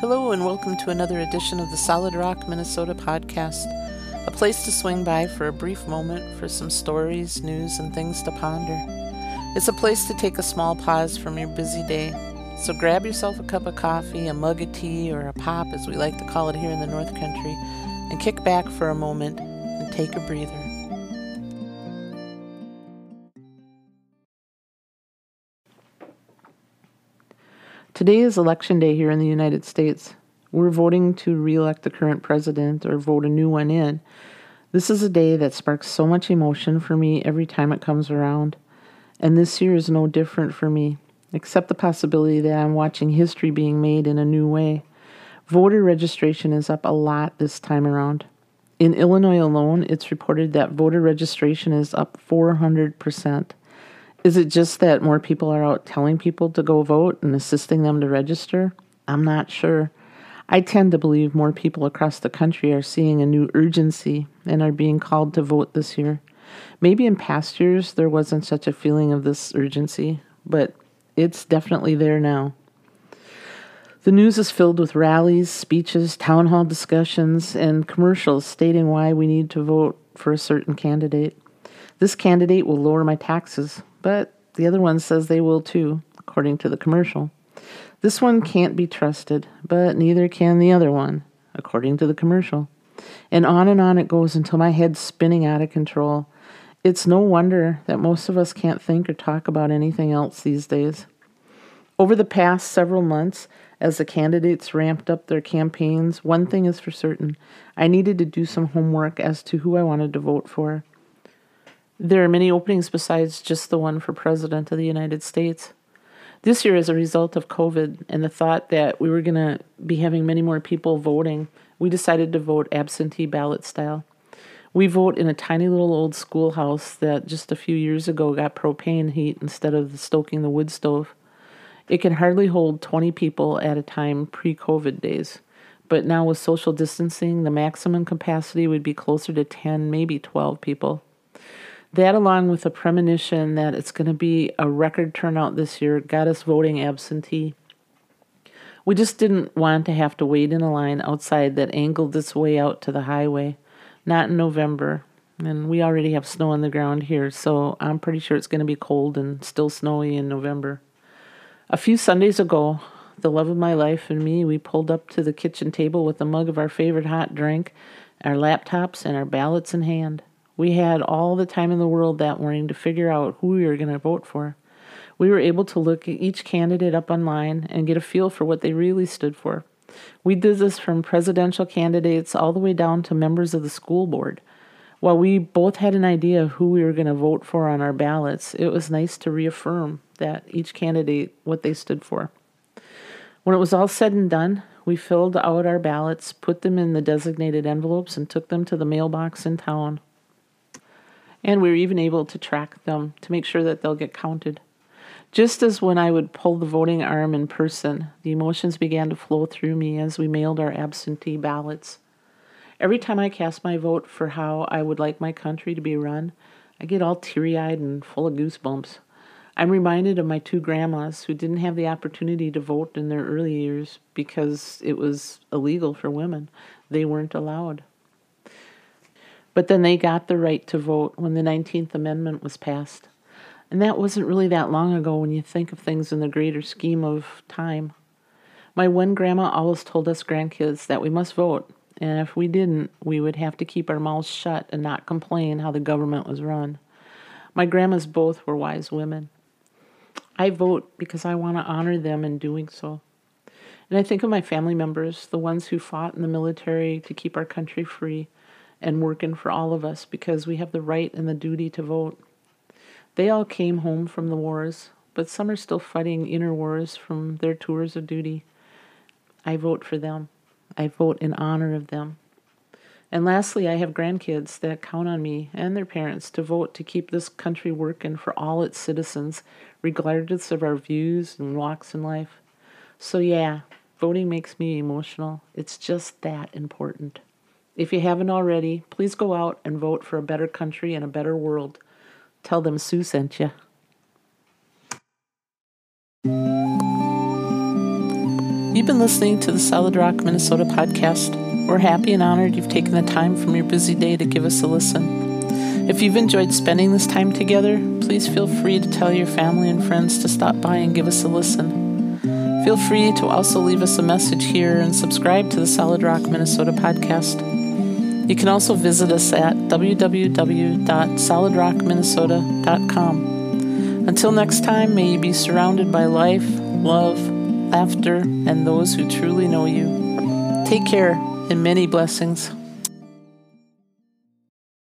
Hello, and welcome to another edition of the Solid Rock, Minnesota podcast, a place to swing by for a brief moment for some stories, news, and things to ponder. It's a place to take a small pause from your busy day. So grab yourself a cup of coffee, a mug of tea, or a pop, as we like to call it here in the North Country, and kick back for a moment and take a breather. Today is election day here in the United States. We're voting to re-elect the current president or vote a new one in. This is a day that sparks so much emotion for me every time it comes around. And this year is no different for me, except the possibility that I'm watching history being made in a new way. Voter registration is up a lot this time around. In Illinois alone, it's reported that voter registration is up 400%. Is it just that more people are out telling people to go vote and assisting them to register? I'm not sure. I tend to believe more people across the country are seeing a new urgency and are being called to vote this year. Maybe in past years there wasn't such a feeling of this urgency, but it's definitely there now. The news is filled with rallies, speeches, town hall discussions, and commercials stating why we need to vote for a certain candidate. This candidate will lower my taxes, but the other one says they will too, according to the commercial. This one can't be trusted, but neither can the other one, according to the commercial. And on and on it goes until my head's spinning out of control. It's no wonder that most of us can't think or talk about anything else these days. Over the past several months, as the candidates ramped up their campaigns, one thing is for certain I needed to do some homework as to who I wanted to vote for. There are many openings besides just the one for President of the United States. This year, as a result of COVID and the thought that we were going to be having many more people voting, we decided to vote absentee ballot style. We vote in a tiny little old schoolhouse that just a few years ago got propane heat instead of stoking the wood stove. It can hardly hold 20 people at a time pre COVID days, but now with social distancing, the maximum capacity would be closer to 10, maybe 12 people. That, along with a premonition that it's going to be a record turnout this year, got us voting absentee. We just didn't want to have to wait in a line outside that angled its way out to the highway. Not in November, and we already have snow on the ground here, so I'm pretty sure it's going to be cold and still snowy in November. A few Sundays ago, the love of my life and me, we pulled up to the kitchen table with a mug of our favorite hot drink, our laptops, and our ballots in hand. We had all the time in the world that morning to figure out who we were going to vote for. We were able to look each candidate up online and get a feel for what they really stood for. We did this from presidential candidates all the way down to members of the school board. While we both had an idea of who we were going to vote for on our ballots, it was nice to reaffirm that each candidate what they stood for. When it was all said and done, we filled out our ballots, put them in the designated envelopes, and took them to the mailbox in town. And we were even able to track them to make sure that they'll get counted. Just as when I would pull the voting arm in person, the emotions began to flow through me as we mailed our absentee ballots. Every time I cast my vote for how I would like my country to be run, I get all teary eyed and full of goosebumps. I'm reminded of my two grandmas who didn't have the opportunity to vote in their early years because it was illegal for women. They weren't allowed. But then they got the right to vote when the 19th Amendment was passed. And that wasn't really that long ago when you think of things in the greater scheme of time. My one grandma always told us grandkids that we must vote, and if we didn't, we would have to keep our mouths shut and not complain how the government was run. My grandmas both were wise women. I vote because I want to honor them in doing so. And I think of my family members, the ones who fought in the military to keep our country free and working for all of us because we have the right and the duty to vote. They all came home from the wars, but some are still fighting inner wars from their tours of duty. I vote for them. I vote in honor of them. And lastly, I have grandkids that count on me and their parents to vote to keep this country working for all its citizens, regardless of our views and walks in life. So, yeah, voting makes me emotional. It's just that important. If you haven't already, please go out and vote for a better country and a better world. Tell them Sue sent you. You've been listening to the Solid Rock Minnesota podcast. We're happy and honored you've taken the time from your busy day to give us a listen. If you've enjoyed spending this time together, please feel free to tell your family and friends to stop by and give us a listen. Feel free to also leave us a message here and subscribe to the Solid Rock Minnesota podcast. You can also visit us at www.solidrockminnesota.com. Until next time, may you be surrounded by life, love, laughter, and those who truly know you. Take care and many blessings.